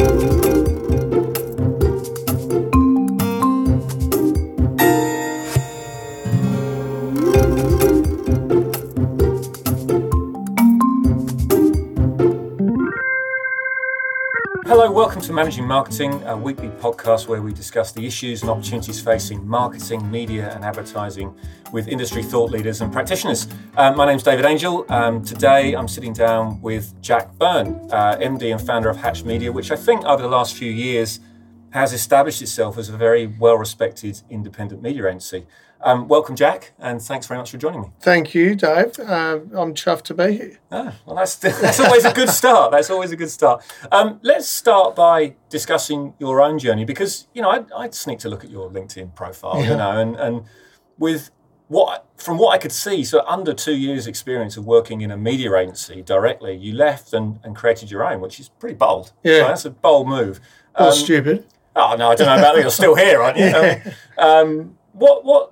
thank you welcome to Managing Marketing, a weekly podcast where we discuss the issues and opportunities facing marketing, media, and advertising with industry thought leaders and practitioners. Um, my name's David Angel. Um, today I'm sitting down with Jack Byrne, uh, MD and founder of Hatch Media, which I think over the last few years has established itself as a very well respected independent media agency. Um, welcome, Jack, and thanks very much for joining me. Thank you, Dave. Uh, I'm chuffed to be here. Ah, well, that's that's always a good start. That's always a good start. Um, let's start by discussing your own journey because you know I I sneaked to look at your LinkedIn profile, yeah. you know, and and with what from what I could see, so under two years' experience of working in a media agency directly, you left and, and created your own, which is pretty bold. Yeah, so that's a bold move. Um, stupid. Oh no, I don't know about that. You're still here, aren't you? yeah. um, what what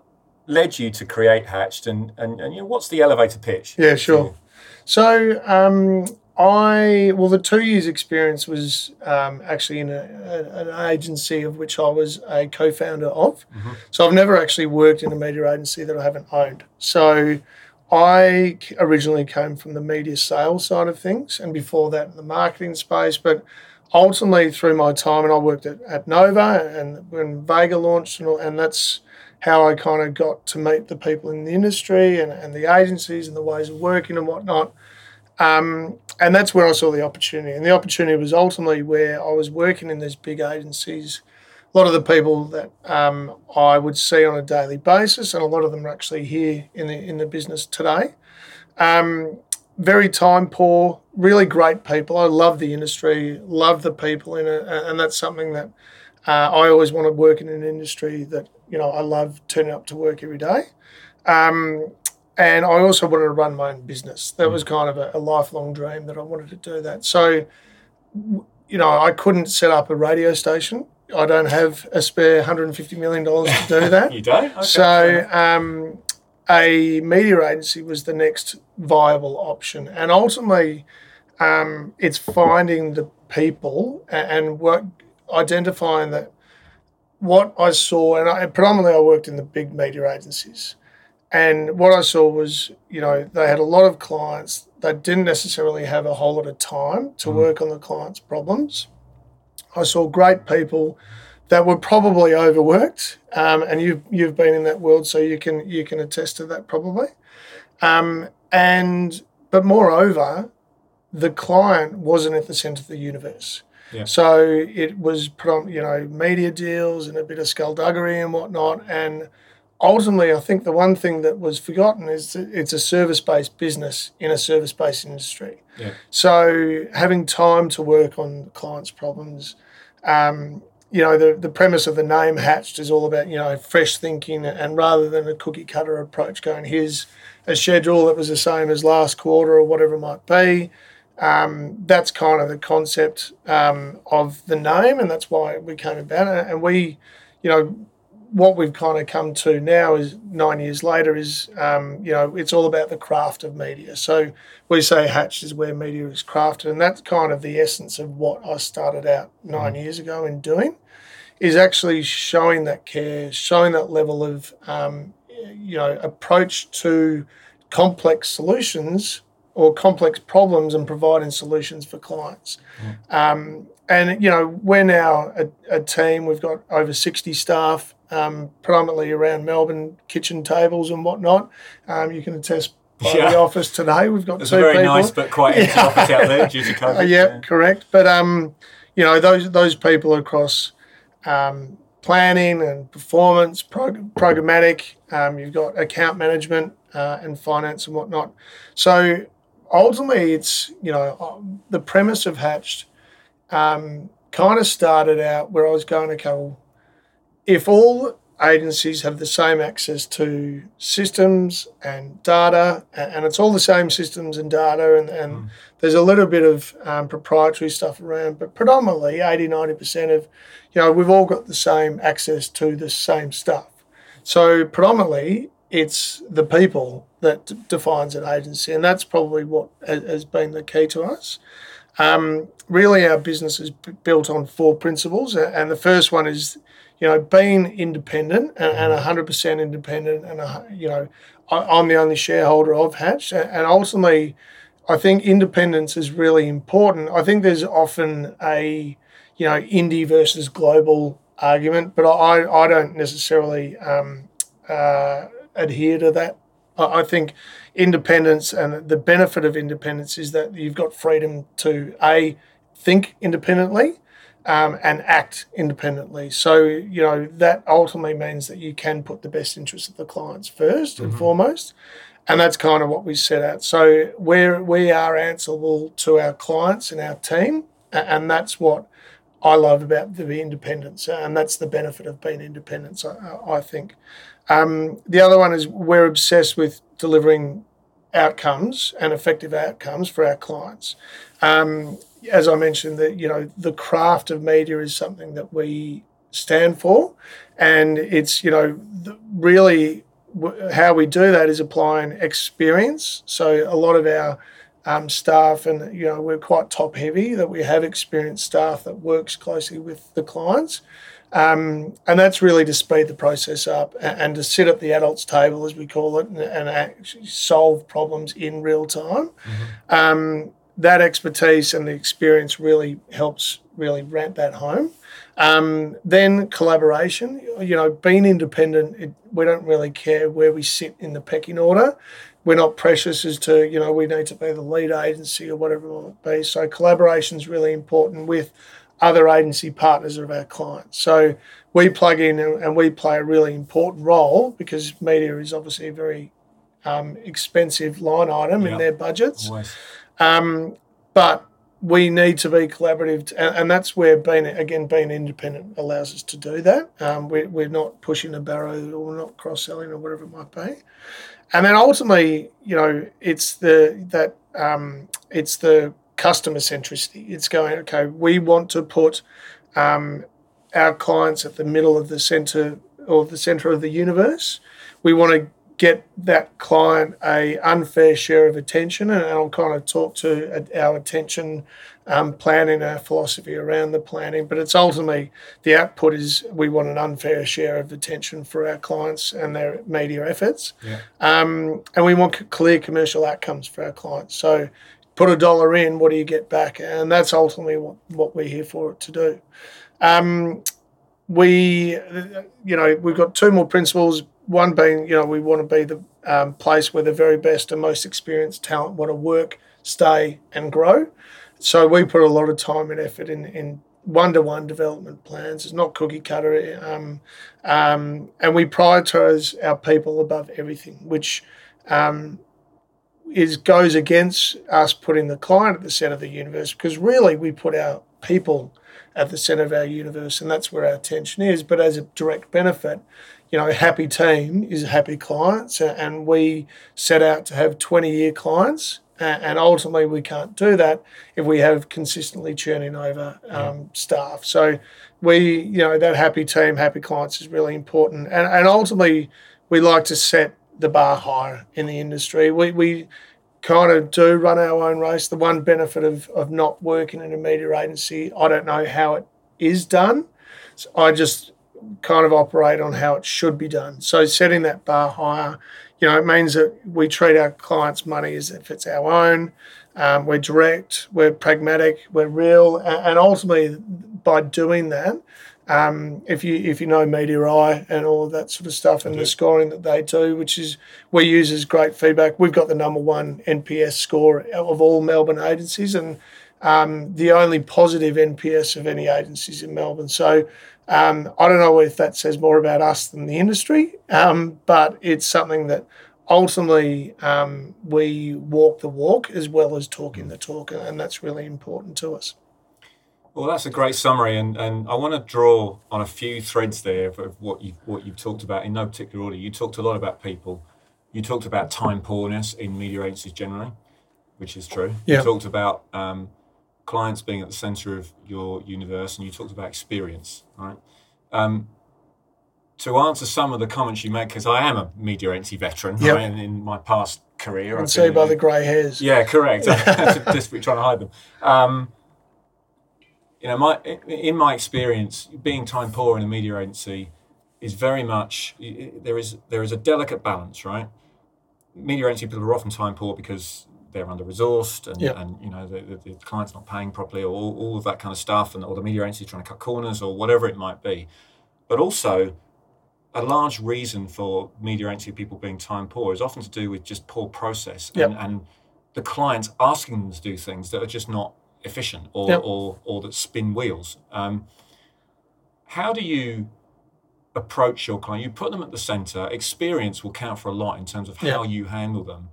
led you to create Hatched, and and, and you know, what's the elevator pitch? Yeah, sure. So um, I well, the two years experience was um, actually in a, a, an agency of which I was a co-founder of. Mm-hmm. So I've never actually worked in a media agency that I haven't owned. So I originally came from the media sales side of things, and before that, the marketing space, but ultimately through my time and I worked at, at Nova and when Vega launched and, all, and that's how I kind of got to meet the people in the industry and, and the agencies and the ways of working and whatnot. Um, and that's where I saw the opportunity. And the opportunity was ultimately where I was working in these big agencies. A lot of the people that um, I would see on a daily basis, and a lot of them are actually here in the in the business today. Um, very time poor, really great people. I love the industry, love the people in it, and that's something that uh, I always want to work in an industry that you know, I love turning up to work every day. Um, and I also wanted to run my own business. That was kind of a, a, lifelong dream that I wanted to do that. So, you know, I couldn't set up a radio station. I don't have a spare $150 million to do that. you don't? Okay. So, um, a media agency was the next viable option. And ultimately, um, it's finding the people and, and work, identifying that what I saw, and I, predominantly I worked in the big media agencies, and what I saw was, you know, they had a lot of clients. They didn't necessarily have a whole lot of time to mm. work on the clients' problems. I saw great people that were probably overworked, um, and you've you've been in that world, so you can you can attest to that probably. Um, and but moreover, the client wasn't at the centre of the universe. So it was, put on, you know, media deals and a bit of skullduggery and whatnot. And ultimately, I think the one thing that was forgotten is that it's a service based business in a service based industry. Yeah. So having time to work on clients' problems. Um, you know, the, the premise of the name Hatched is all about, you know, fresh thinking and rather than a cookie cutter approach going, here's a schedule that was the same as last quarter or whatever it might be um, that's kind of the concept um, of the name, and that's why we came about it. And we, you know, what we've kind of come to now is nine years later is, um, you know, it's all about the craft of media. So we say Hatch is where media is crafted, and that's kind of the essence of what I started out nine mm. years ago in doing, is actually showing that care, showing that level of, um, you know, approach to complex solutions or complex problems and providing solutions for clients. Um, and you know, we're now a, a, team. We've got over sixty staff, um, predominantly around Melbourne kitchen tables and whatnot. Um, you can attest by yeah. the office today. We've got it's two a very people. nice but quite empty yeah. office out there due to COVID. Yeah, yeah, correct. But um, you know, those those people across um, planning and performance, prog- programmatic. Um, you've got account management uh, and finance and whatnot. So ultimately, it's you know the premise of Hatched um, kind of started out where I was going, okay, well, if all agencies have the same access to systems and data, and it's all the same systems and data, and, and mm. there's a little bit of um, proprietary stuff around, but predominantly 80, 90% of, you know, we've all got the same access to the same stuff. So predominantly, it's the people that d- defines an agency, and that's probably what has been the key to us. Um, really, our business is b- built on four principles, and the first one is, you know, being independent and, and 100% independent, and uh, you know, I, am the only shareholder of Hatch, and ultimately, I think independence is really important. I think there's often a, you know, indie versus global argument, but I I don't necessarily um, uh, adhere to that. I, think independence and the benefit of independence is that you've got freedom to a think independently um, and act independently. So you know that ultimately means that you can put the best interests of the clients 1st mm-hmm. and foremost, and that's kind of what we set out. So we're we are answerable to our clients and our team, and that's what I love about the independence, and that's the benefit of being independent. I, I think. Um, the other one is we're obsessed with delivering outcomes and effective outcomes for our clients. Um, as I mentioned, that you know the craft of media is something that we stand for, and it's you know really how we do that is applying experience. So a lot of our um, staff, and you know we're quite top heavy. That we have experienced staff that works closely with the clients. Um, and that's really to speed the process up and, and, to sit at the adults table, as we call it, and, and actually solve problems in real time. Mm-hmm. Um, that expertise and the experience really helps really ramp that home. Um, then collaboration, you know, being independent, it, we don't really care where we sit in the pecking order. We're not precious as to, you know, we need to be the lead agency or whatever it might be. So collaboration is really important with other agency partners of our clients. So we plug in and we play a really important role because media is obviously a very um, expensive line item in their budgets. Um, but we need to be collaborative, and, and, that's where being again being independent allows us to do that. Um, we, we're not pushing a barrow or we're not cross selling or whatever it might be. And then ultimately, you know, it's the that um, it's the customer centricity. It's going, okay, we want to put um, our clients at the middle of the center or the center of the universe. We want to get that client a unfair share of attention, and I'll kind of talk to our attention um, planning, our philosophy around the planning. But it's ultimately the output is we want an unfair share of attention for our clients and their media efforts, yeah. um, and we want clear commercial outcomes for our clients. So put a dollar in, what do you get back? And that's ultimately what, what we're here for to do. Um, we, you know, we've got two more principles. One being, you know, we want to be the um, place where the very best and most experienced talent want to work, stay, and grow. So we put a lot of time and effort in, in one-to-one development plans. It's not cookie cutter, um, um, and we prioritize our people above everything, which um, is goes against us putting the client at the center of the universe because really we put our people at the center of our universe and that's where our attention is but as a direct benefit you know happy team is happy clients and we set out to have 20 year clients and ultimately we can't do that if we have consistently churning over um, staff so we you know that happy team happy clients is really important and, and ultimately we like to set the bar higher in the industry. We, we kind of do run our own race. The one benefit of, of not working in a media agency, I don't know how it is done. So I just kind of operate on how it should be done. So setting that bar higher, you know, it means that we treat our clients' money as if it's our own. Um, we're direct, we're pragmatic, we're real, and ultimately, by doing that, um, if you if you know Media Eye and all of that sort of stuff and the scoring that they do, which is we use as great feedback. We've got the number one NPS score of all Melbourne agencies and um, the only positive NPS of any agencies in Melbourne. So um, I don't know if that says more about us than the industry, um, but it's something that ultimately um, we walk the walk as well as talking the talk, and that's really important to us. Well, that's a great summary, and, and I want to draw on a few threads there of, what you what you've talked about in no particular order. You talked a lot about people. You talked about time poorness in media agencies generally, which is true. Yeah. You talked about um, clients being at the centre of your universe, and you talked about experience. Right. Um, to answer some of the comments you make, because I am a media agency veteran, yep. right, and in my past career. I've see been- by the grey hairs. Yeah, correct. Desperately trying to hide them. Um, you know, my in my experience, being time poor in a media agency is very much there is there is a delicate balance, right? Media agency people are often time poor because they're under resourced and, Yep. and you know the, the, client's not paying properly or all, all of that kind of stuff, and or the media agency trying to cut corners or whatever it might be. But also, a large reason for media agency people being time poor is often to do with just poor process Yep. and, and the clients asking them to do things that are just not efficient or Yep. or, or that spin wheels. Um, how do you approach your client? You put them at the center. Experience will count for a lot in terms of how you handle them.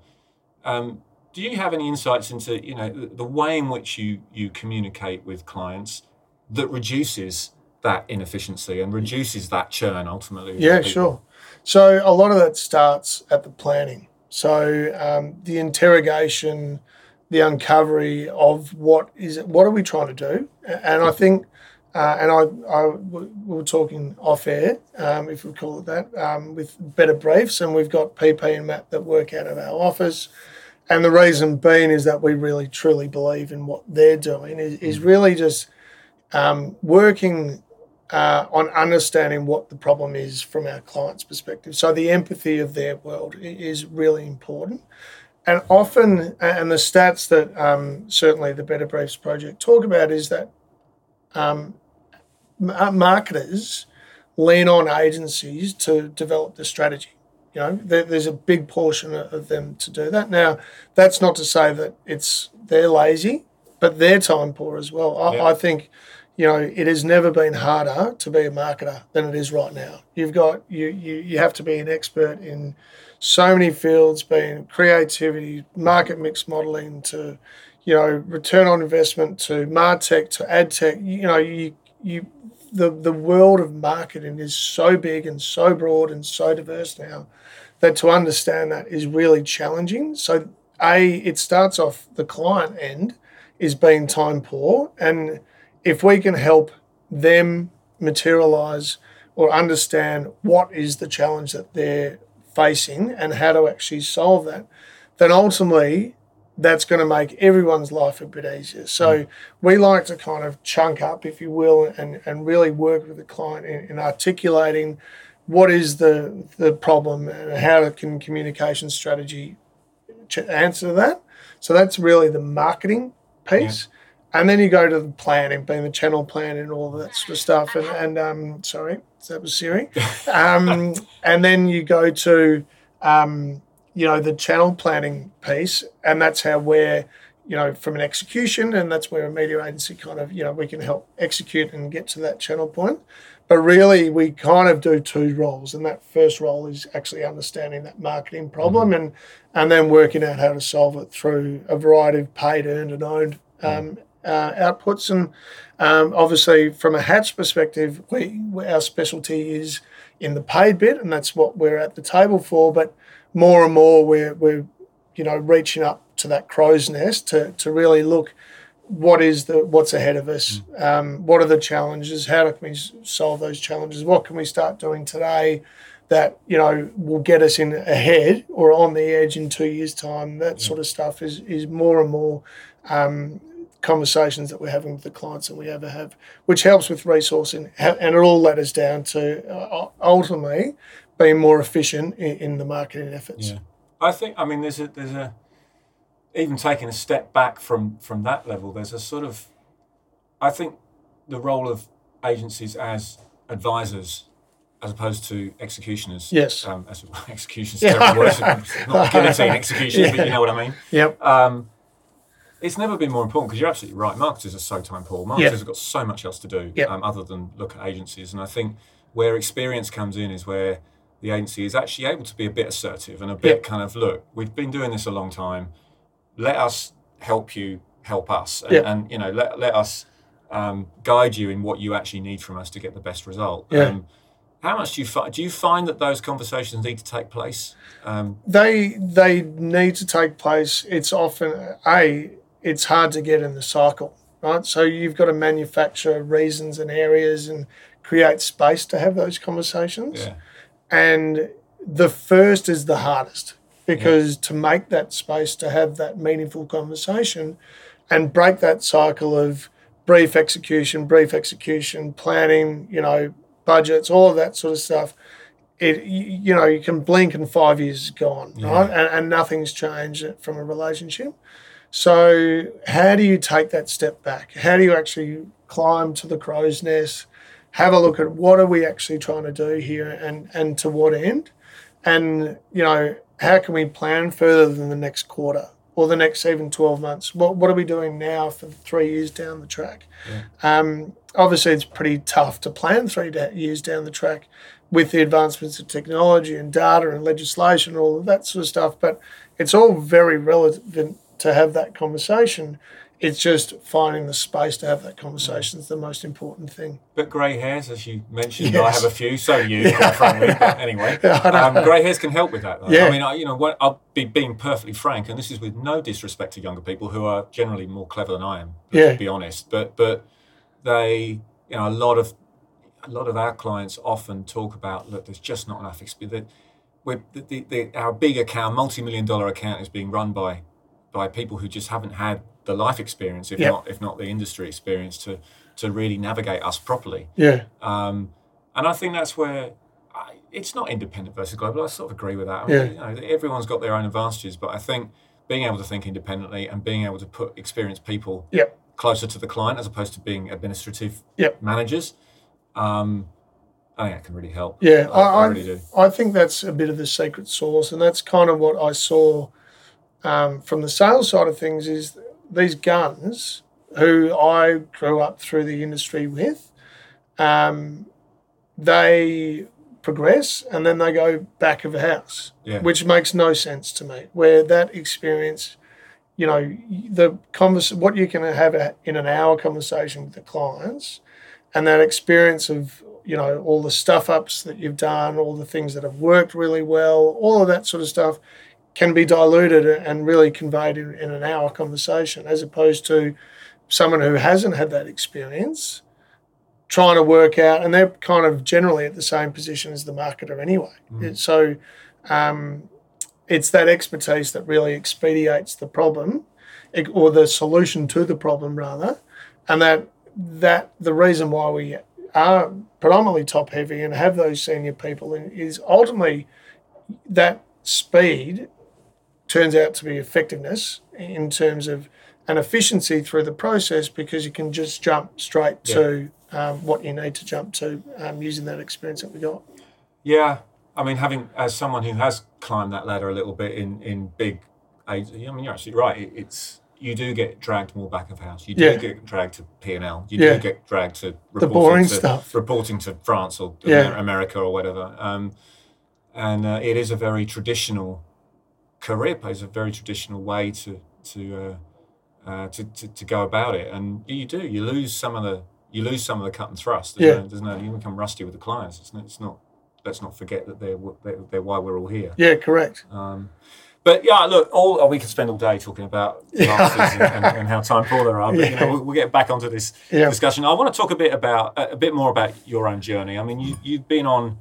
Um, do you have any insights into you know the, the way in which you you communicate with clients that reduces that inefficiency and reduces that churn ultimately? Yeah, sure. So a lot of that starts at the planning. So um, the interrogation, the uncovery of what is it, what are we trying to do, and I think, uh, and I, I we were talking off air, um, if we call it that, um, with Better Briefs, and we've got Pip and Matt that work out of our office. And the reason being is that we really truly believe in what they're doing is, is really just um, working uh, on understanding what the problem is from our client's perspective. So the empathy of their world is really important. And often, and the stats that um, certainly the Better Briefs project talk about is that um, marketers lean on agencies to develop the strategy. You know, there, there's a big portion of them to do that. Now, that's not to say that it's they're lazy, but they're time poor as well. I, Yeah. I think, you know, it has never been harder to be a marketer than it is right now. You've got you you you have to be an expert in so many fields, being creativity, market mix modeling, to you know return on investment, to martech, to ad tech. You know, you you the the world of marketing is so big and so broad and so diverse now that to understand that is really challenging. So a it starts off the client end is being time poor and if we can help them materialize or understand what is the challenge that they're facing and how to actually solve that, then ultimately that's going to make everyone's life a bit easier. So we like to kind of chunk up, if you will, and, and really work with the client in, in articulating what is the the problem and how can communication strategy ch- answer that. So that's really the marketing piece. And then you go to the planning, being the channel plan and all that sort of stuff. And, and um, sorry, that was Siri. Um, and then you go to, um, you know, the channel planning piece. And that's how we're, you know, from an execution, and that's where a media agency kind of, you know, we can help execute and get to that channel point. But really, we kind of do two roles, and that first role is actually understanding that marketing problem, and and then working out how to solve it through a variety of paid, earned, and owned um, uh, outputs. And um, obviously, from a Hatch perspective, we, we our specialty is in the paid bit, and that's what we're at the table for. But more and more, we're we're you know reaching up to that crow's nest to to really look what is the what's ahead of us um, what are the challenges how can we solve those challenges what can we start doing today that you know will get us in ahead or on the edge in two years time? That sort of stuff is is more and more um, conversations that we're having with the clients that we ever have which helps with resourcing and it all us down to uh, ultimately being more efficient in, in the marketing efforts Yeah, I think. I mean, there's a there's a even taking a step back from from that level. There's a sort of, I think, the role of agencies as advisors as opposed to executioners. Yes. Um, as executioners, Yeah. terrible word. not guillotine execution, but you know what I mean. yep Um, it's never been more important because you're absolutely right. Marketers are so time poor. Marketers have got so much else to do Yeah. um, other than look at agencies. And I think where experience comes in is where the agency is actually able to be a bit assertive and a bit Yeah. kind of look. We've been doing this a long time. Let us help you help us, and, Yeah. and you know let let us um, guide you in what you actually need from us to get the best result. Yeah. Um, how much do you find? Do you find that those conversations need to take place? Um, they they need to take place. It's often a it's hard to get in the cycle, right? So you've got to manufacture reasons and areas and create space to have those conversations. yeah. And the first is the hardest. because to make that space to have that meaningful conversation and break that cycle of brief execution, brief execution, planning, you know, budgets, all of that sort of stuff. It you, you know you can blink and five years is gone, Yeah. right? And, and nothing's changed from a relationship. So how do you take that step back? How do you actually climb to the crow's nest? Have a look at what are we actually trying to do here, and and to what end? And you know how can we plan further than the next quarter or the next even 12 months? What, what are we doing now for three years down the track? Um, obviously, it's pretty tough to plan three years down the track with the advancements of technology and data and legislation and all of that sort of stuff, but it's all very relevant to have that conversation. It's just finding the space to have that conversation is the most important thing. But grey hairs, as you mentioned, Yes. I have a few. So you, quite frankly. But anyway, um, grey hairs can help with that. Though. Yeah. I mean, I, you know, what, I'll be being perfectly frank, and this is with no disrespect to younger people who are generally more clever than I am. Yeah. To be honest, but but they, you know, a lot of a lot of our clients often talk about look, there's just not enough experience. We're, the, the, the, our big account, multi-million dollar account, is being run by by people who just haven't had the life experience, if Yep. not if not the industry experience, to to really navigate us properly. Yeah, Um, and I think that's where I, it's not independent versus global. I sort of agree with that. I Yeah. you know, everyone's got their own advantages, but I think being able to think independently and being able to put experienced people Yep. closer to the client as opposed to being administrative Yep. managers, um, I think that can really help. yeah. I, I I, really do. I think that's a bit of the secret sauce, and that's kind of what I saw um, from the sales side of things. Is these guns who I grew up through the industry with, um, they progress and then they go back of the house, Yeah. which makes no sense to me. Where that experience, you know, the convers what you can have a, in an hour conversation with the clients, and that experience of you know all the stuff ups that you've done, all the things that have worked really well, all of that sort of stuff can be diluted and really conveyed in, in an hour conversation, as opposed to someone who hasn't had that experience trying to work out, and they're kind of generally at the same position as the marketer anyway. It- So um, it's that expertise that really expedites the problem, or the solution to the problem rather, and that that the reason why we are predominantly top heavy and have those senior people in, is ultimately that speed turns out to be effectiveness in terms of an efficiency through the process because you can just jump straight to um, what you need to jump to um, using that experience that we got. Yeah, I mean, having as someone who has climbed that ladder a little bit in in big, I mean, you're absolutely right. It, it's you do get dragged more back of house. You do Yeah. get dragged to P and L. You Yeah. do get dragged to The reporting boring to, stuff. reporting to France or Yeah. America or whatever. Um, and uh, it is a very traditional career. It's a very traditional way to to, uh, uh, to to to go about it. And you do you lose some of the you lose some of the cut and thrust. There's Yeah. no, there's no you become rusty with the clients. It's not, it's not let's not forget that they're, they're, they're why we're all here. Yeah, correct. Um, but yeah, look, all oh, we could spend all day talking about Yeah. masters and, and, and how time poor there are. But you know, we'll, we'll get back onto this Yeah. discussion. I want to talk a bit about a bit more about your own journey. I mean, you you've been on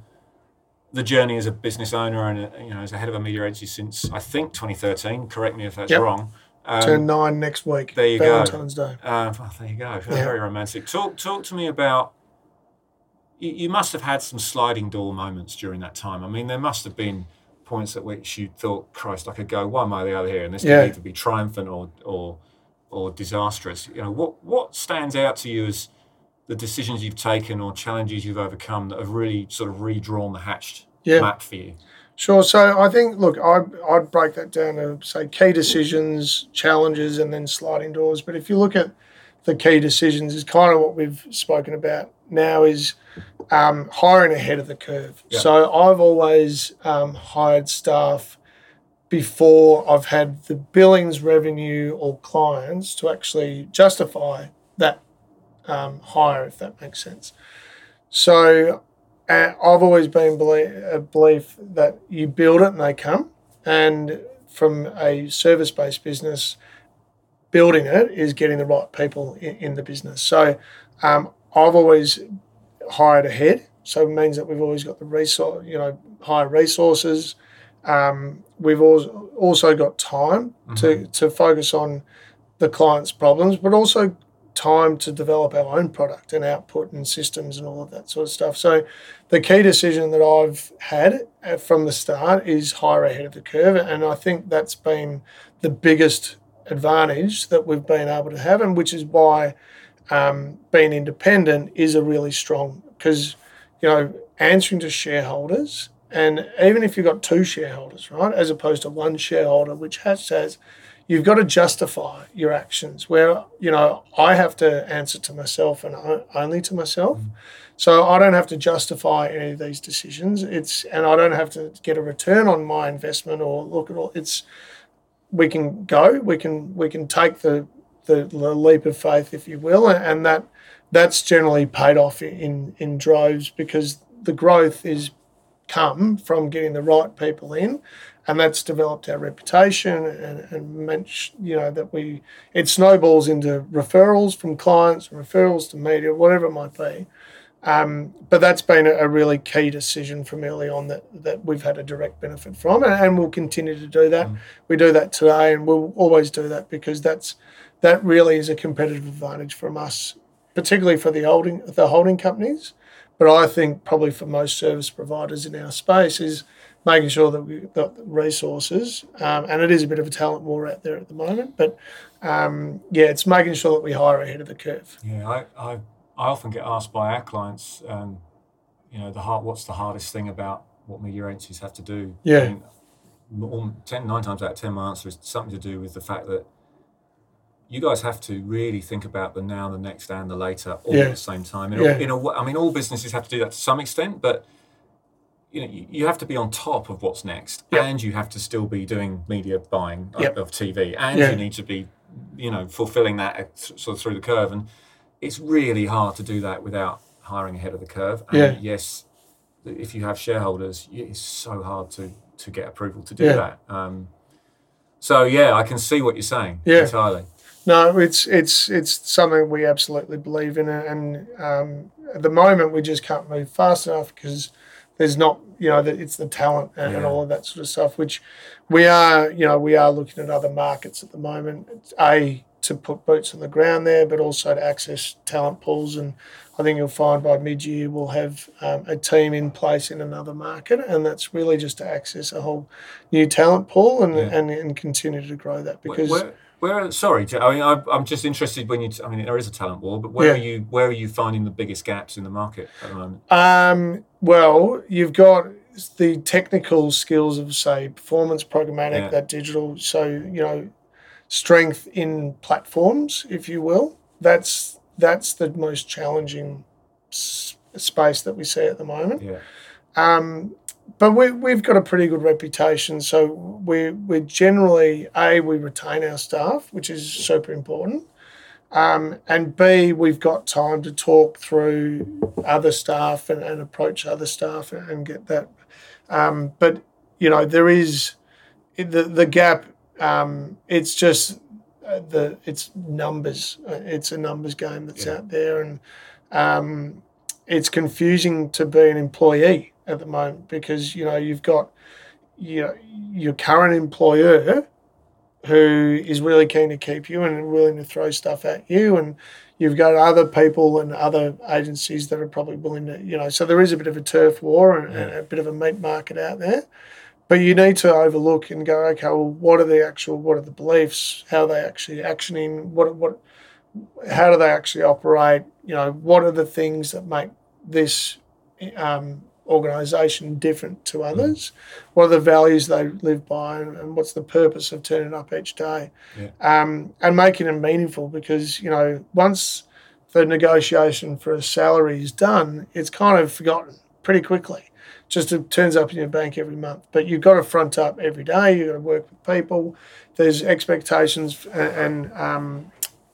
the journey as a business owner and uh, you know as a head of a media agency since I think 2013. Correct me if that's Yep. wrong. Um, Turn nine next week. there you go. Valentine's Day. uh, well, there you go. Yeah. Very romantic. Talk talk to me about. You, you must have had some sliding door moments during that time. I mean, there must have been points at which you thought, "Christ, I could go one way or the other here," and this Yeah. could either be triumphant or or or disastrous. You know, what what stands out to you as the decisions you've taken or challenges you've overcome that have really sort of redrawn the hatched Yeah. map for you? Sure. So I think, look, I'd, I'd break that down to say key decisions, challenges, and then sliding doors. But if you look at the key decisions, is kind of what we've spoken about now is um, hiring ahead of the curve. Yeah. So I've always um, hired staff before I've had the billings revenue or clients to actually justify that um, hire, if that makes sense. So uh, I've always been belie- a belief that you build it and they come. And from a service based business, building it is getting the right people in, in the business. So um, I've always hired ahead. So it means that we've always got the resource, you know, higher resources. um, we've also also got time mm-hmm. to to focus on the client's problems, but also time to develop our own product and output and systems and all of that sort of stuff. So, the key decision that I've had from the start is hire ahead of the curve, and I think that's been the biggest advantage that we've been able to have, and which is why um, being independent is a really strong because you know answering to shareholders, and even if you've got two shareholders, right, as opposed to one shareholder, which has says you've got to justify your actions where you know i have to answer to myself and only to myself. Mm. so i don't have to justify any of these decisions. It's and i don't have to get a return on my investment or look at all. It's we can go we can we can take the the, the leap of faith if you will and that that's generally paid off in in droves because the growth is come from getting the right people in and that's developed our reputation and, and meant you know that we it snowballs into referrals from clients referrals to media whatever it might be. Um, but that's been a, a, really key decision from early on that, that we've had a direct benefit from and, and we'll continue to do that. Mm. we do that today and we'll always do that because that's that really is a competitive advantage from us particularly for the holding the holding companies. But I think probably for most service providers in our space is making sure that we've got resources, um, and it is a bit of a talent war out there at the moment. But um, yeah, it's making sure that we hire ahead of the curve. Yeah, I I, I often get asked by our clients, um, you know, the hard, what's the hardest thing about what media agencies have to do? Yeah. I mean, ten, nine times out of ten, my answer is something to do with the fact that you guys have to really think about the now, the next, and the later all yeah. at the same time. In, yeah. a, in a, I mean, all businesses have to do that to some extent, but you know, you have to be on top of what's next, yep. and you have to still be doing media buying yep. of, TV, and yeah. you need to be, you know, fulfilling that sort of through the curve. And it's really hard to do that without hiring ahead of the curve. And yeah. yes, if you have shareholders, it's so hard to to get approval to do yeah. that. Um, so yeah, I can see what you're saying yeah. entirely. No, it's it's it's something we absolutely believe in, and um, at the moment we just can't move fast enough because there's not you know that it's the talent and, yeah. and, all of that sort of stuff which we are you know we are looking at other markets at the moment it's a to put boots on the ground there but also to access talent pools and I think you'll find by mid-year we'll have um, a team in place in another market and that's really just to access a whole new talent pool and, yeah. and, and continue to grow that because where, where, sorry, I mean, I, am just interested when you. I mean, there is a talent war, but where yeah. are you? Where are you finding the biggest gaps in the market at the moment? Um, well, you've got the technical skills of, say, performance, programmatic, yeah. that digital. So you know, strength in platforms, if you will. That's that's the most challenging s- space that we see at the moment. Yeah. Um, but we, we've got a pretty good reputation. So we we generally a we retain our staff, which is super important, um, and b we've got time to talk through other staff and, and approach other staff and, and get that. Um, but you know there is the the gap. Um, it's just uh, the it's numbers. It's a numbers game that's yeah. out there, and um, it's confusing to be an employee at the moment because you know you've got you know, your current employer who is really keen to keep you and willing to throw stuff at you and you've got other people and other agencies that are probably willing to you know so there is a bit of a turf war and, yeah. a bit of a meat market out there. But you need to overlook and go okay well what are the actual what are the beliefs? How are they actually actioning? What what how do they actually operate? You know what are the things that make this um, organisation different to mm. others? What are the values they live by, and, what's the purpose of turning up each day? Yeah. Um, and making it meaningful because you know once the negotiation for a salary is done, it's kind of forgotten pretty quickly. Just it turns up in your bank every month, but you've got to front up every day. You've got to work with people. There's expectations and, and um,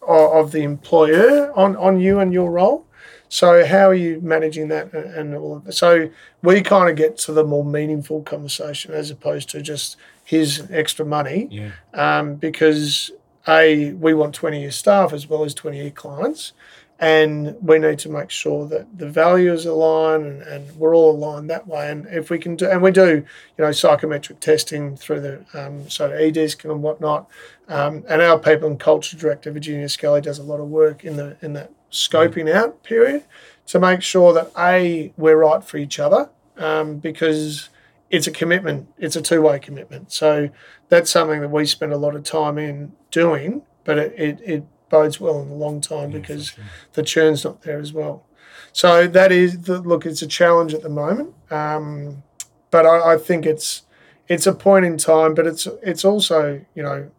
of the employer on, on you and your role. So how are you managing that and all of that? So we kind of get to the more meaningful conversation as opposed to just his extra money. Yeah. Um, because a we want twenty year staff as well as twenty year clients, and we need to make sure that the values align and, and we're all aligned that way. And if we can do, and we do, you know, psychometric testing through the um, so eDisc and whatnot. Um, and our people and culture director Virginia Scully does a lot of work in the in that scoping out period to make sure that a we're right for each other um, because it's a commitment. It's a two way commitment. So that's something that we spend a lot of time in doing, but it, it, it bodes well in the long time yeah, because sure. the churn's not there as well. So that is the, look. It's a challenge at the moment, um, but I, I, think it's it's a point in time. But it's it's also you know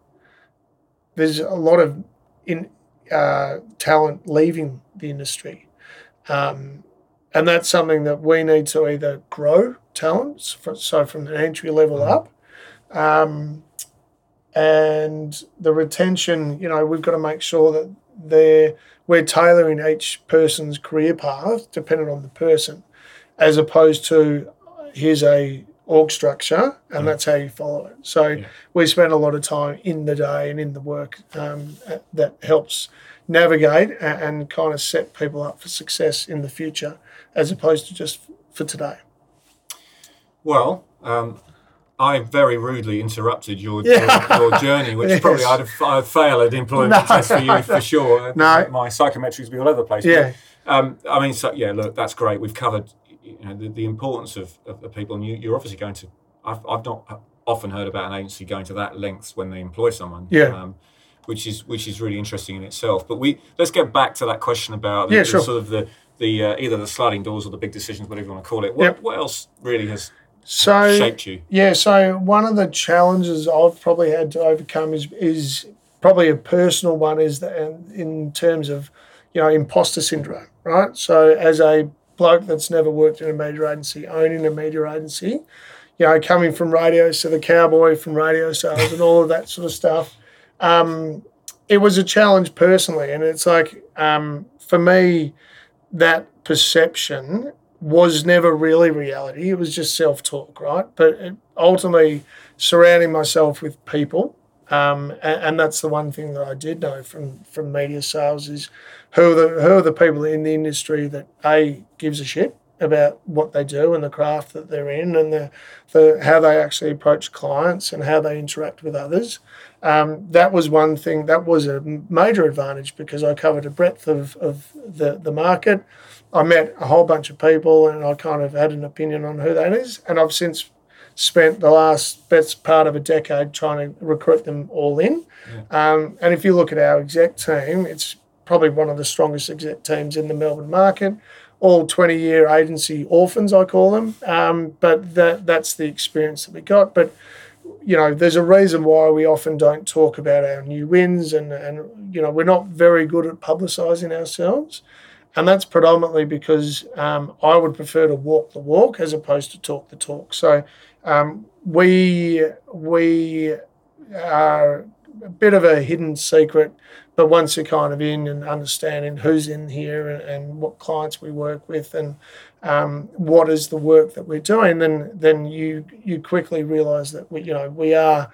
there's a lot of in uh, talent leaving the industry, um, and that's something that we need to either grow talents, for, so from the entry level mm-hmm. up. Um, and the retention, you know, we've got to make sure that they're, we're tailoring each person's career path dependent on the person, as opposed to here's a org structure and that's how you follow it. So yeah. we spend a lot of time in the day and in the work um, that helps navigate and, and kind of set people up for success in the future, as opposed to just for today. Well, um, I very rudely interrupted your yeah. your, your, journey, which yes. probably I'd have, I'd fail at employment no, test for you for sure. No, my psychometrics be all over the place. Yeah. But, um, I mean, so, yeah. Look, that's great. We've covered you know, the, the importance of, of the people, and you, you're obviously going to. I've, I've not often heard about an agency going to that length when they employ someone. Yeah. Um, which is which is really interesting in itself. But we let's get back to that question about the, yeah, sure. the sort of the the uh, either the sliding doors or the big decisions, whatever you want to call it. What, yep. what else really has so shaped you? Yeah, so one of the challenges I've probably had to overcome is is probably a personal one is that in terms of you know imposter syndrome, right? So as a bloke that's never worked in a media agency, owning a media agency, you know, coming from radio, so the cowboy from radio sales and all of that sort of stuff, um, it was a challenge personally, and it's like um, for me that perception was never really reality. It was just self talk, right? But it, ultimately, surrounding myself with people, um, and, and, that's the one thing that I did know from from media sales is who are the who are the people in the industry that a gives a shit about what they do and the craft that they're in and the, the how they actually approach clients and how they interact with others. Um, that was one thing that was a major advantage because I covered a breadth of, of the, the market. I met a whole bunch of people and I kind of had an opinion on who that is. And I've since spent the last best part of a decade trying to recruit them all in. Yeah. Um, and if you look at our exec team, it's probably one of the strongest exec teams in the Melbourne market. All 20 year agency orphans, I call them. Um, but that, that's the experience that we got. But you know, there's a reason why we often don't talk about our new wins, and, and you know, we're not very good at publicising ourselves. And that's predominantly because um, I would prefer to walk the walk as opposed to talk the talk. So um, we we are a bit of a hidden secret, but once you're kind of in and understanding who's in here and, and what clients we work with and um, what is the work that we're doing, then then you you quickly realise that we you know we are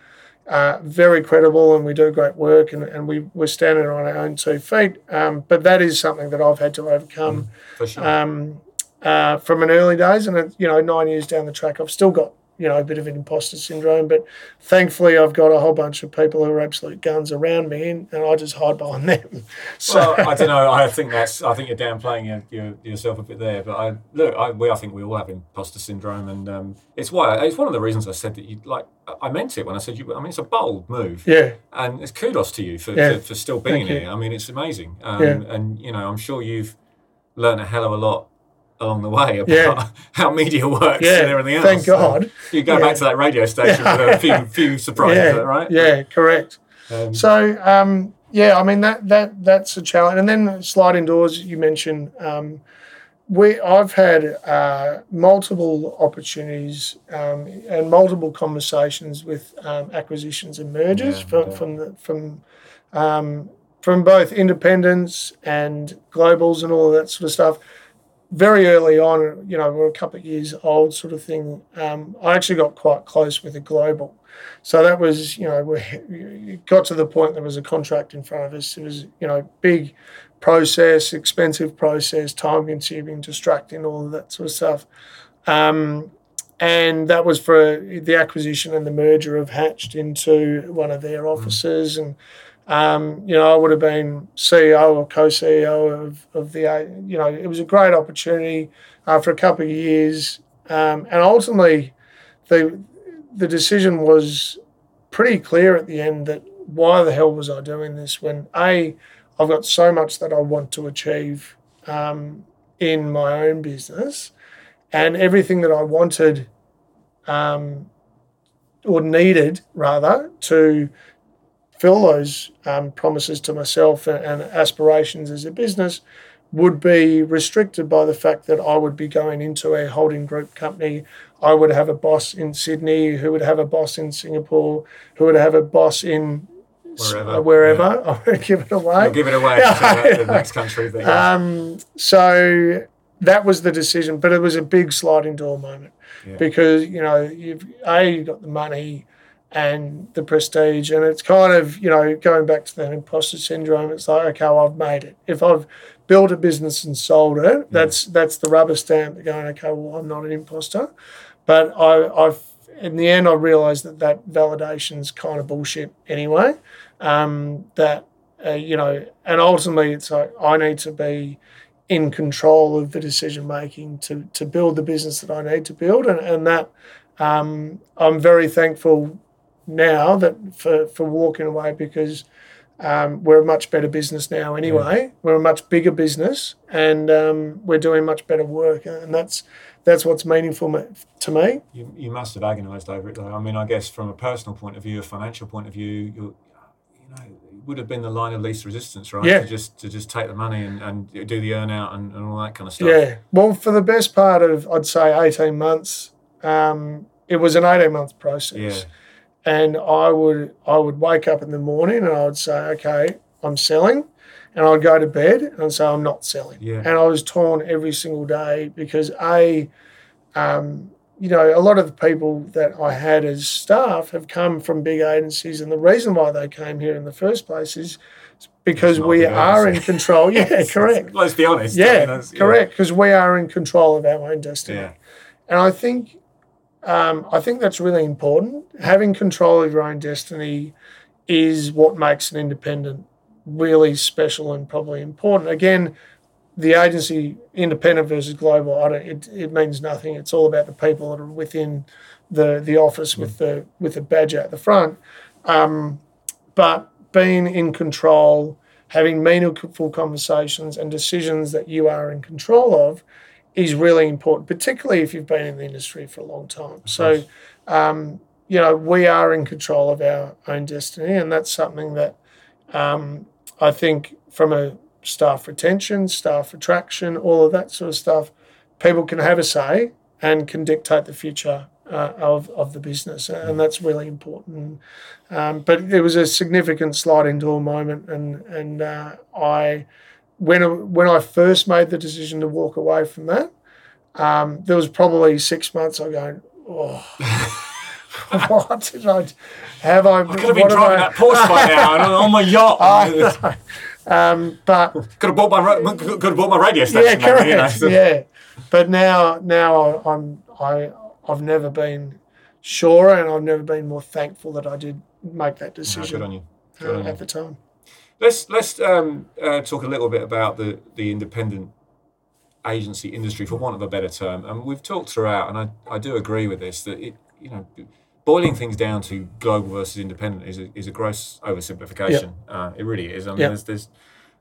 uh, very credible and we do great work and, and we, we're standing on our own two feet. Um, but that is something that I've had to overcome mm, sure. um, uh, from an early days. And, you know, nine years down the track, I've still got you know, a bit of an imposter syndrome. But thankfully, I've got a whole bunch of people who are absolute guns around me, and, and I just hide behind them. So well, I don't know. I think that's. I think you're downplaying your, your, yourself a bit there. But I look. I, we, I think we all have imposter syndrome, and um, it's why it's one of the reasons I said that you like. I meant it when I said you. I mean, it's a bold move. Yeah. And it's kudos to you for yeah. for, for, still being Thank here. You. I mean, it's amazing. Um, yeah. And you know, I'm sure you've learned a hell of a lot along the way about yeah. how media works yeah. and everything else. Thank God. So you go yeah. back to that radio station with a few few surprises, right? Yeah, correct. Um, so um, yeah, I mean that that that's a challenge. And then sliding doors, you mentioned. Um, we I've had uh, multiple opportunities um, and multiple conversations with um, acquisitions and mergers from from the, from um, from both independents and globals and all of that sort of stuff very early on, you know, we're a couple of years old, sort of thing. Um, I actually got quite close with a global, So that was, you know, we got to the point there was a contract in front of us. It was, you know, big process, expensive process, time consuming, distracting, all of that sort of stuff. Um, and that was for the acquisition and the merger of Hatched into one of their mm. offices. And, um, you know, I would have been CEO or co CEO of, of the, you know, it was a great opportunity after a couple of years. Um, and ultimately, the, the decision was pretty clear at the end that why the hell was I doing this when A, I've got so much that I want to achieve um, in my own business, and everything that I wanted um, or needed rather to fill those um, promises to myself and, and aspirations as a business would be restricted by the fact that I would be going into a holding group company. I would have a boss in Sydney, who would have a boss in Singapore, who would have a boss in wherever. Uh, wherever. Yeah. Going to give it away. You'll give it away to the next country. Thing. Um, so that was the decision, but it was a big sliding door moment yeah. because you know you've a got the money and the prestige, and it's kind of you know going back to that imposter syndrome. It's like okay, well, I've made it. If I've built a business and sold it, that's that's the rubber stamp. Going okay, well, I'm not an imposter, but I, I've in the end I realised that that validation's kind of bullshit anyway. Um, that uh, you know, and ultimately it's like I need to be in control of the decision making to to build the business that I need to build, and and that um, I'm very thankful now that for for walking away because. Um, we're a much better business now anyway. We're a much bigger business, and um, we're doing much better work, and that's that's what's meaningful to me. You, you must have agonised over it, though. I mean, I guess from a personal point of view, a financial point of view, you you know, it would have been the line of least resistance, right? Yeah. To just to just take the money and, and do the earn out and, and all that kind of stuff. Yeah. Well, for the best part of I'd say eighteen months, um, it was an eighteen month process. Yeah. And I would I would wake up in the morning and I would say, okay, I'm selling, and I'd go to bed and say I'm not selling. Yeah. And I was torn every single day because a um, you know, a lot of the people that I had as staff have come from big agencies, and the reason why they came here in the first place is because we are in control. Yeah, correct. Let's be honest. Yeah, I mean, correct. Because yeah. we are in control of our own destiny. Yeah. And I think, um, I think that's really important. Having control of your own destiny is what makes an independent really special and probably important. Again, the agency, independent versus global, I don't, it, it means nothing. It's all about the people that are within the the office with mm. the with the badge at the front. Um, but being in control, having meaningful conversations and decisions that you are in control of, is really important, particularly if you've been in the industry for a long time. So, um, you know, we are in control of our own destiny, and that's something that um, I think from a staff retention, staff attraction, all of that sort of stuff, people can have a say and can dictate the future uh, of, of the business. And that's really important. Um, but it was a significant sliding door moment. And, and uh, I, when, when I first made the decision to walk away from that, um, there was probably six months I go, oh. what did I have? I, I could have been driving I, that Porsche by now on my yacht. Um, but could have bought my could have bought my radio station. Yeah, correct. Maybe, you know, so. Yeah, but now now I'm I I've never been sure, and I've never been more thankful that I did make that decision. No, good on you. Good uh, on at you. the time. Let's let's um, uh, talk a little bit about the the independent agency industry, for want of a better term. And we've talked throughout, and I, I do agree with this that it you know boiling things down to global versus independent is a, is a gross oversimplification. Yep. Uh, it really is. I mean, yep. there's, there's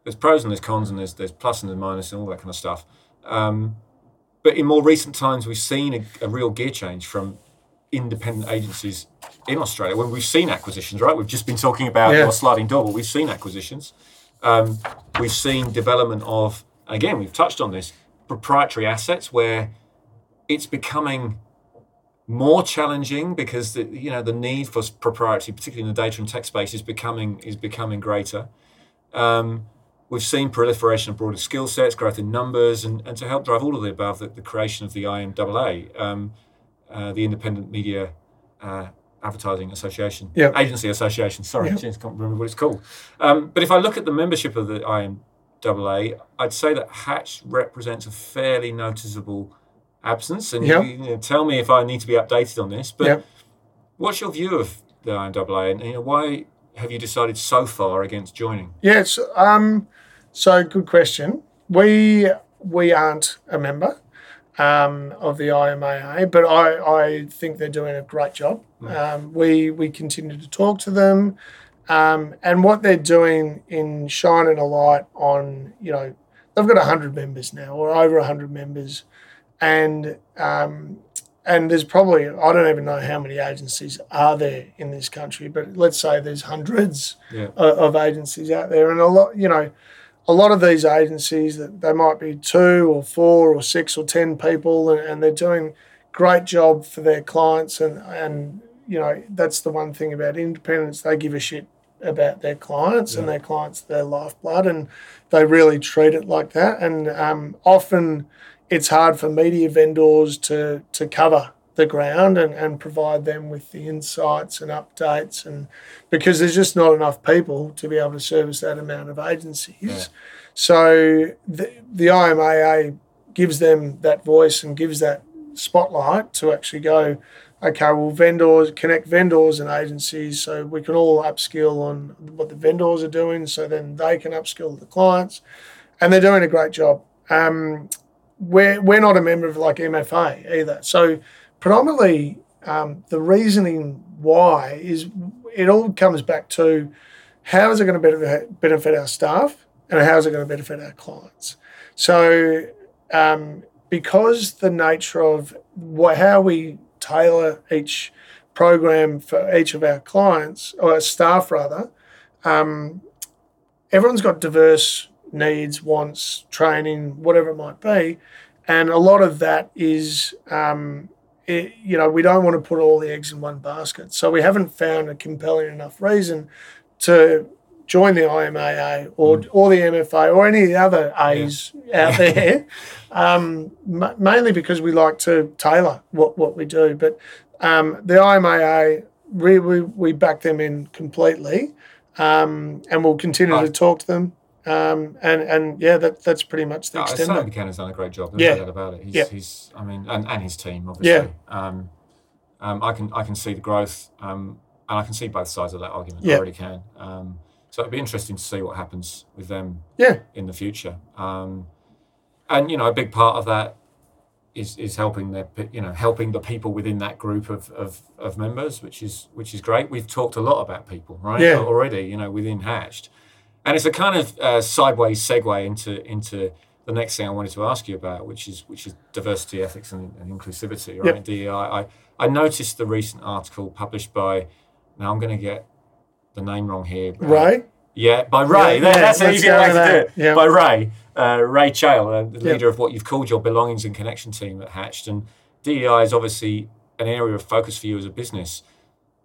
there's pros and there's cons and there's there's plus and there's minus and all that kind of stuff. Um, but in more recent times, we've seen a, a, real gear change from independent agencies in Australia when we've seen acquisitions. Right, we've just been talking about yeah. sliding door, but we've seen acquisitions. Um, we've seen development of again, we've touched on this proprietary assets where it's becoming more challenging because the you know the need for propriety, particularly in the data and tech space, is becoming is becoming greater. Um, we've seen proliferation of broader skill sets, growth in numbers, and, and to help drive all of the above, the, the creation of the IMAA, um, uh, the Independent Media uh, Advertising Association, Yeah. Agency Association. Sorry, Yeah. I can't remember what it's called. Um, but if I look at the membership of the IMAA, I'd say that Hatch represents a fairly noticeable absence. And Yeah. you, you know, tell me if I need to be updated on this. But what's your view of the IMAA, and you know, why have you decided so far against joining? Yes. Um, so good question. We we aren't a member um, of the IMAA, but I, I think they're doing a great job. Um, we we continue to talk to them, um, and what they're doing in shining a light on you know they've got hundred members now or over hundred members, and um, and there's probably I don't even know how many agencies are there in this country, but let's say there's hundreds Yeah. of, of agencies out there, and a lot, you know, a lot of these agencies that they might be two or four or six or ten people, and, and they're doing great job for their clients, and and you know that's the one thing about independence, they give a shit about their clients and their clients their lifeblood and they really treat it like that. And um, often it's hard for media vendors to to cover the ground and, and provide them with the insights and updates and because there's just not enough people to be able to service that amount of agencies. Yeah. So the, the IMAA gives them that voice and gives that spotlight to actually go, okay, well, vendors connect vendors and agencies so we can all upskill on what the vendors are doing so then they can upskill the clients. And they're doing a great job. Um, we're, we're not a member of like MFA either. So predominantly um, the reasoning why is it all comes back to how is it going to benefit, our staff and how is it going to benefit our clients. So um, because the nature of wha- how we tailor each program for each of our clients or our staff rather, um, everyone's got diverse needs, wants, training, whatever it might be, and a lot of that is. Um, it, you know, we don't want to put all the eggs in one basket. So we haven't found a compelling enough reason to join the IMAA or, or the MFA or any other A's out there, um, ma- mainly because we like to tailor what, what we do. But um, the IMAA, we, we, we back them in completely um, and we'll continue to talk to them. Um, and, and yeah, that, that's pretty much the No, extent Simon of it. Buchanan's done a great job. There's Yeah. no doubt about it. He's, Yeah. he's I mean, and, and his team obviously. Yeah. Um, um, I can I can see the growth, um, and I can see both sides of that argument. Yeah. I really can. Um, so it'd be interesting to see what happens with them Yeah. in the future. Um, and you know, a big part of that is is helping the pe- you know helping the people within that group of, of, of members, which is which is great. We've talked a lot about people, right? Yeah. Already, you know, within Hatched, and it's a kind of uh, sideways segue into into the next thing I wanted to ask you about, which is which is diversity, ethics, and, and inclusivity, right? DEI. I, I noticed the recent article published by. Now I'm going to get the name wrong here. uh, Right? yeah, by Ray. Yeah, that's an easier way to do it. Yeah. By Ray. Uh, Ray Chale, uh, the Yeah. leader of what you've called your belongings and connection team at Hatched. And DEI is obviously an area of focus for you as a business.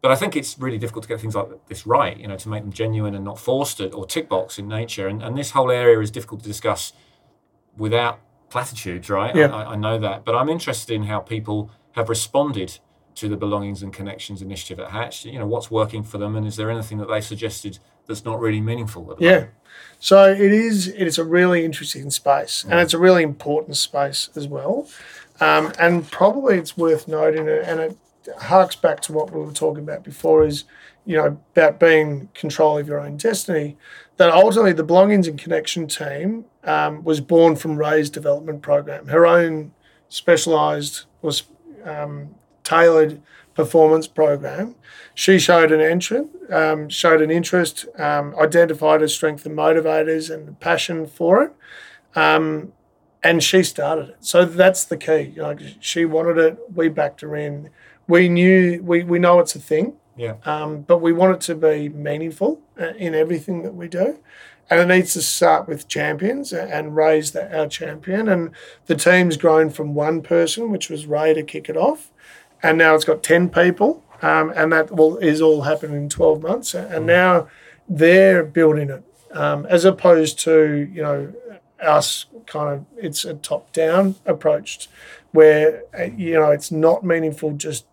But I think it's really difficult to get things like this right, you know, to make them genuine and not forced or tick box in nature. And, and this whole area is difficult to discuss without platitudes, right? Yeah. I, I know that. But I'm interested in how people have responded to the Belongings and Connections initiative at Hatch. You know, what's working for them and is there anything that they suggested that's not really meaningful Yeah. moment? So it is. It is a really interesting space, and it's a really important space as well. Um, and probably it's worth noting, and it harks back to what we were talking about before, is you know about being control of your own destiny. That ultimately the belongings and connection team um, was born from Ray's development program, her own specialised was um, tailored performance program. She showed an entrant, um, showed an interest, um, identified her strength and motivators and passion for it, um, and she started it. So that's the key. She wanted it. We backed her in. We knew we, we know it's a thing, Yeah. um, but we want it to be meaningful uh, in everything that we do. And it needs to start with champions and raise that, our champion. And the team's grown from one person, which was Ray, to kick it off, and now it's got ten people, um, and that will is all happening in twelve months. And now they're building it, um, as opposed to you know us kind of it's a top down approach, where uh, you know it's not meaningful just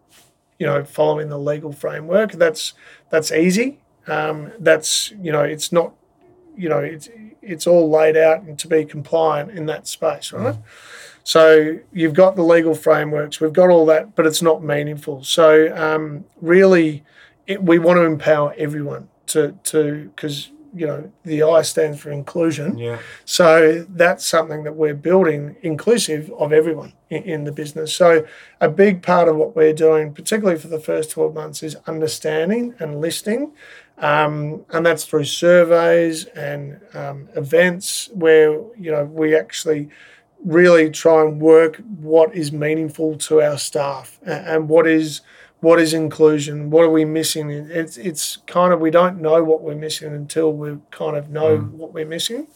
you know, following the legal framework. That's that's easy. Um, that's you know, it's not, you know, it's it's all laid out and to be compliant in that space, right? Mm. So you've got the legal frameworks, we've got all that, but it's not meaningful. So um, really, it, we want to empower everyone to to because you know the I stands for inclusion. Yeah. So that's something that we're building, inclusive of everyone in, in, the business. So a big part of what we're doing, particularly for the first twelve months, is understanding and listening, um, and that's through surveys and um, events where you know we actually really try and work what is meaningful to our staff and, and what is what is inclusion? What are we missing? It's it's kind of we don't know what we're missing until we kind of know mm. what we're missing.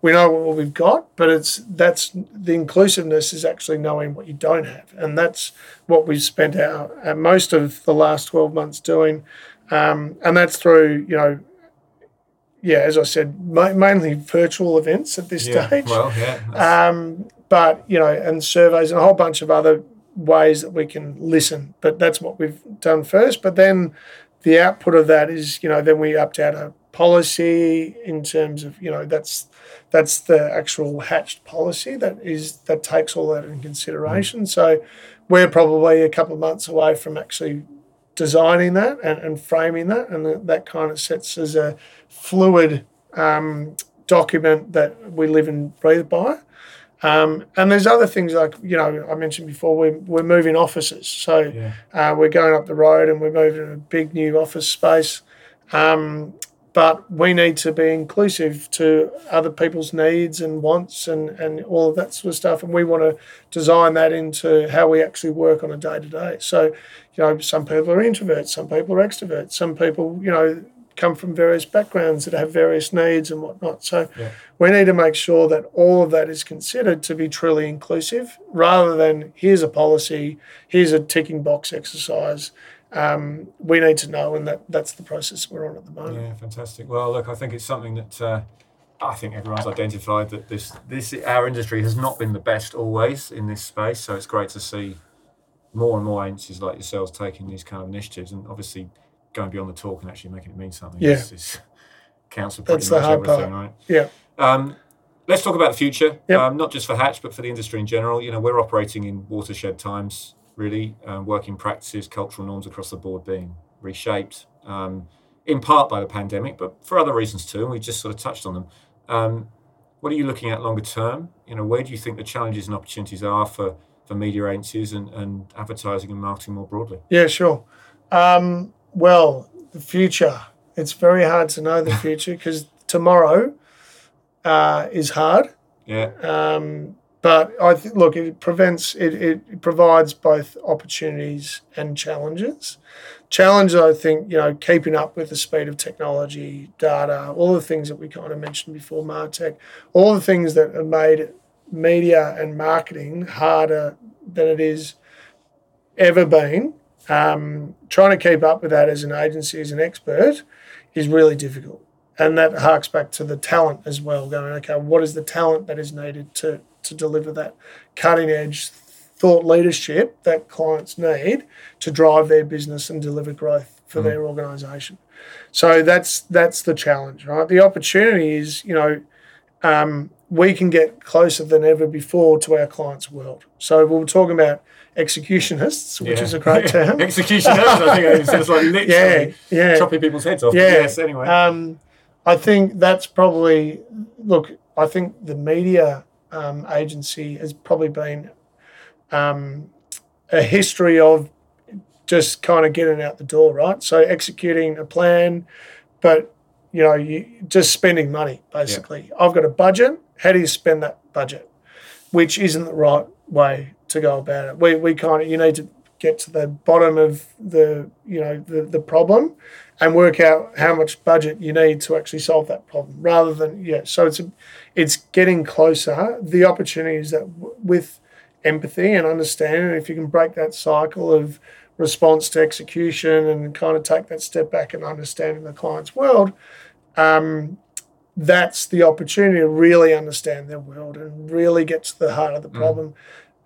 We know what we've got, but it's that's the inclusiveness is actually knowing what you don't have, and that's what we've spent our, our most of the last twelve months doing, um, and that's through you know. Yeah, as I said, ma- mainly virtual events at this yeah, stage. Well, yeah. Um, but you know, and surveys and a whole bunch of other ways that we can listen. But that's what we've done first. But then the output of that is, you know, then we update a policy in terms of, you know, that's that's the actual hatched policy that is that takes all that in consideration. Mm. So we're probably a couple of months away from actually designing that and, and framing that, and that kind of sets as a fluid um, document that we live and breathe by. Um, and there's other things like you know I mentioned before we're, we're moving offices, so yeah. uh, we're going up the road and we're moving to a big new office space. Um, but we need to be inclusive to other people's needs and wants and, and all of that sort of stuff. And we want to design that into how we actually work on a day to day. So, you know, some people are introverts, some people are extroverts, some people, you know, come from various backgrounds that have various needs and whatnot. So yeah. we need to make sure that all of that is considered to be truly inclusive rather than here's a policy, here's a ticking box exercise. Um, we need to know, and that, that's the process we're on at the moment. Yeah, fantastic. Well, look, I think it's something that uh, I think everyone's identified that this this our industry has not been the best always in this space. So it's great to see more and more agencies like yourselves taking these kind of initiatives, and obviously going beyond the talk and actually making it mean something. Yeah. Is, is counts for pretty That's much everything, part. right? Yeah. Um, let's talk about the future. Yep. Um, not just for Hatch, but for the industry in general. You know, we're operating in watershed times, really. Um, working practices, cultural norms across the board being reshaped, um, in part by the pandemic, but for other reasons too. And we just sort of touched on them. Um, what are you looking at longer term? You know, where do you think the challenges and opportunities are for for media agencies and, and advertising and marketing more broadly? Yeah, sure. Um, well, the future. It's very hard to know the future because tomorrow uh, is hard. Yeah. Um, but I think, look, it prevents, it, it provides both opportunities and challenges. Challenges, I think, you know, keeping up with the speed of technology, data, all the things that we kind of mentioned before, Martech, all the things that have made media and marketing harder than it is ever been um, trying to keep up with that as an agency, as an expert, is really difficult. And that harks back to the talent as well, going, okay, what is the talent that is needed to, to deliver that cutting edge thought leadership that clients need to drive their business and deliver growth for mm. their organization? So that's that's the challenge, right? The opportunity is, you know, um, we can get closer than ever before to our clients' world. So we are talking about executionists, which yeah. is a great term. executionists, I think it's just like literally yeah, yeah. chopping people's heads off. Yeah. Yes, anyway. Um, I think that's probably, look, I think the media um, agency has probably been um, a history of just kind of getting out the door, right? So executing a plan, but you know, you just spending money basically. Yeah. I've got a budget. How do you spend that budget? Which isn't the right way to go about it. We, we kind of you need to get to the bottom of the you know the, the problem and work out how much budget you need to actually solve that problem rather than yeah so it's a, it's getting closer the opportunities that w- with empathy and understanding if you can break that cycle of response to execution and kind of take that step back and understanding the client's world um, that's the opportunity to really understand their world and really get to the heart of the mm. problem mm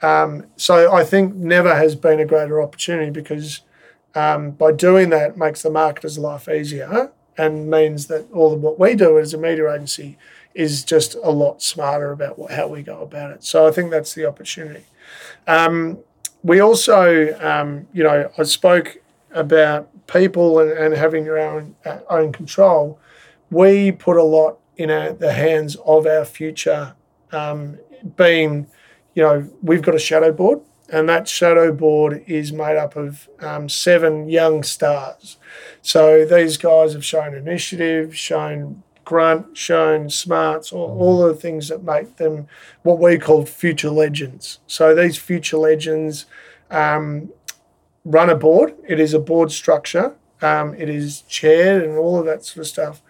um, so I think never has been a greater opportunity because um, by doing that, makes the marketer's life easier and means that all of what we do as a media agency is just a lot smarter about what, how we go about it. So I think that's the opportunity. Um, we also, um, you know, I spoke about people and, and having your own uh, own control. We put a lot in our, the hands of our future. Um, being, you know, we've got a shadow board, and that shadow board is made up of um, seven young stars. So these guys have shown initiative, shown grunt, shown smarts, all, all the things that make them what we call future legends. So these future legends um, run a board. It is a board structure. Um, it is chaired and all of that sort of stuff.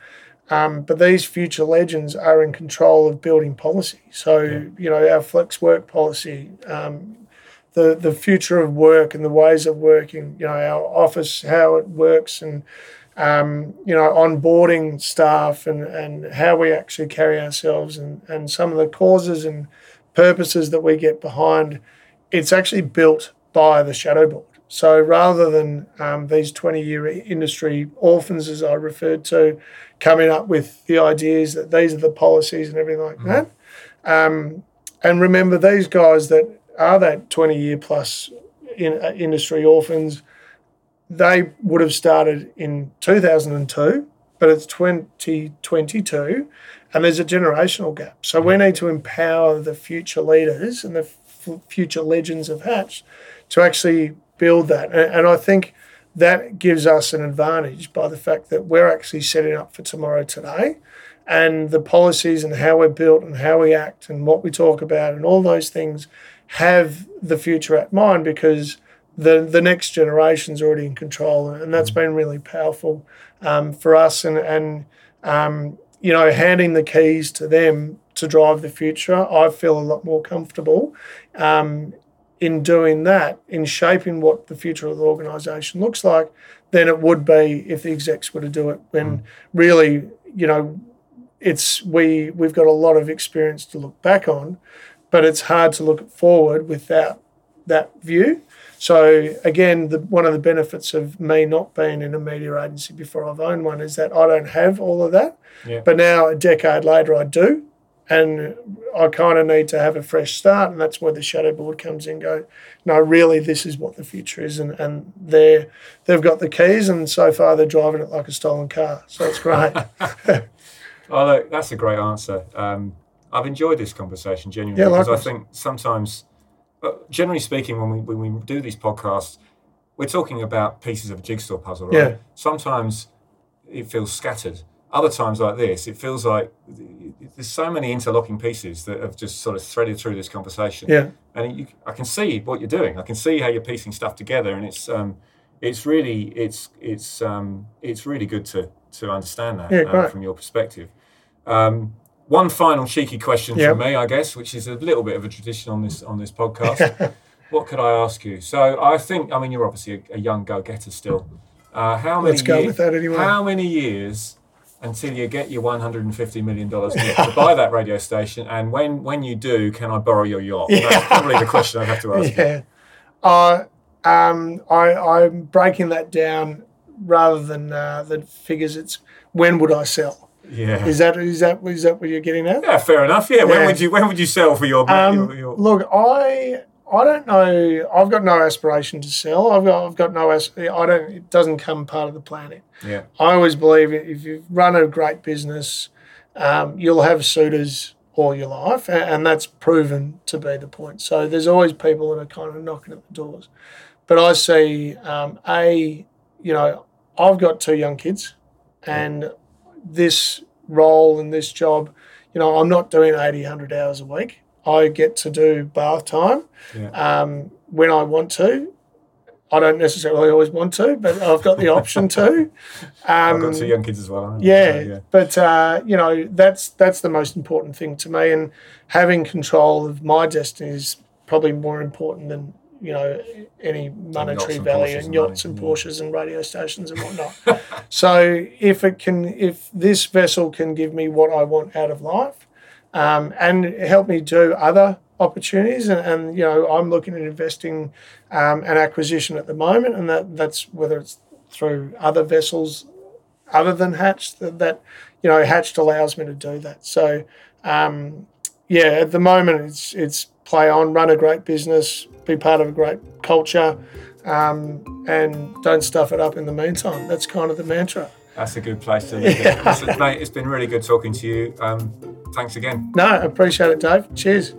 Um, but these future legends are in control of building policy. So, yeah. you know, our flex work policy, um, the, the future of work and the ways of working, you know, our office, how it works, and, um, you know, onboarding staff and, and how we actually carry ourselves and, and some of the causes and purposes that we get behind. It's actually built by the shadow board. So rather than um, these 20 year industry orphans, as I referred to, coming up with the ideas that these are the policies and everything like mm. that. Um, and remember, these guys that are that 20 year plus in, uh, industry orphans, they would have started in 2002, but it's 2022 and there's a generational gap. So we need to empower the future leaders and the f- future legends of Hatch to actually build that. And, and I think that gives us an advantage by the fact that we're actually setting up for tomorrow today. And the policies and how we're built and how we act and what we talk about and all those things have the future at mind because the the next generation's already in control, and that's been really powerful um, for us. And and um, you know, handing the keys to them to drive the future, I feel a lot more comfortable um, in doing that, in shaping what the future of the organisation looks like, than it would be if the execs were to do it. When mm. really, you know, it's we we've got a lot of experience to look back on, but it's hard to look forward without that view. So again, the, one of the benefits of me not being in a media agency before I've owned one is that I don't have all of that. Yeah. But now a decade later, I do and I kind of need to have a fresh start, and that's where the shadow board comes in. Go, no, really, this is what the future is, and and they they've got the keys, and so far they're driving it like a stolen car, so it's great. oh, look, that's a great answer. Um, I've enjoyed this conversation genuinely yeah, because I think sometimes, generally speaking, when we when we do these podcasts, we're talking about pieces of a jigsaw puzzle, right? Yeah. Sometimes it feels scattered other times like this, it feels like there's so many interlocking pieces that have just sort of threaded through this conversation. Yeah. And you, I can see what you're doing. I can see how you're piecing stuff together, and it's um, it's really it's it's um, it's really good to to understand that yeah, um, from your perspective. Um, one final cheeky question yep. from me, I guess, which is a little bit of a tradition on this on this podcast. what could I ask you? So I think, I mean, you're obviously a, a young go-getter still. Uh, how many? Let's go with that anyway. How many years until you get your 150 million dollars to buy that radio station and when when you do can i borrow your yacht? Yeah. that's probably the question I'd have to ask yeah. Uh, um, I, i'm breaking that down rather than uh, the figures. It's when would i sell? Yeah. Is that is that is that what you're getting at? Yeah fair enough. Yeah, yeah. when would you when would you sell for your, um, your, your... look i I don't know. I've got no aspiration to sell. I've got. I've got no. I don't. It doesn't come part of the planning. Yeah. I always believe if you run a great business, um, you'll have suitors all your life, and, and, that's proven to be the point. So there's always people that are kind of knocking at the doors, but I see um, a. You know, I've got two young kids, and yeah. this role and this job, you know, I'm not doing 80, 100 hours a week. I get to do bath time yeah. um, when I want to. I don't necessarily always want to, but I've got the option to. Um, I've got two young kids as well. Yeah, so, yeah, but uh, you know that's that's the most important thing to me, and having control of my destiny is probably more important than you know any monetary and value and, and yachts and, and Porsches yeah. and radio stations and whatnot. so if it can, if this vessel can give me what I want out of life, um, and help me do other opportunities, and, and you know I'm looking at investing um, an acquisition at the moment, and that that's whether it's through other vessels other than Hatch that, that you know Hatched allows me to do that. So um, yeah, at the moment it's it's play on, run a great business, be part of a great culture, um, and don't stuff it up in the meantime. That's kind of the mantra. That's a good place to leave yeah. it. Listen, mate, it's been really good talking to you. Um, thanks again. No, I appreciate it, Dave. Cheers.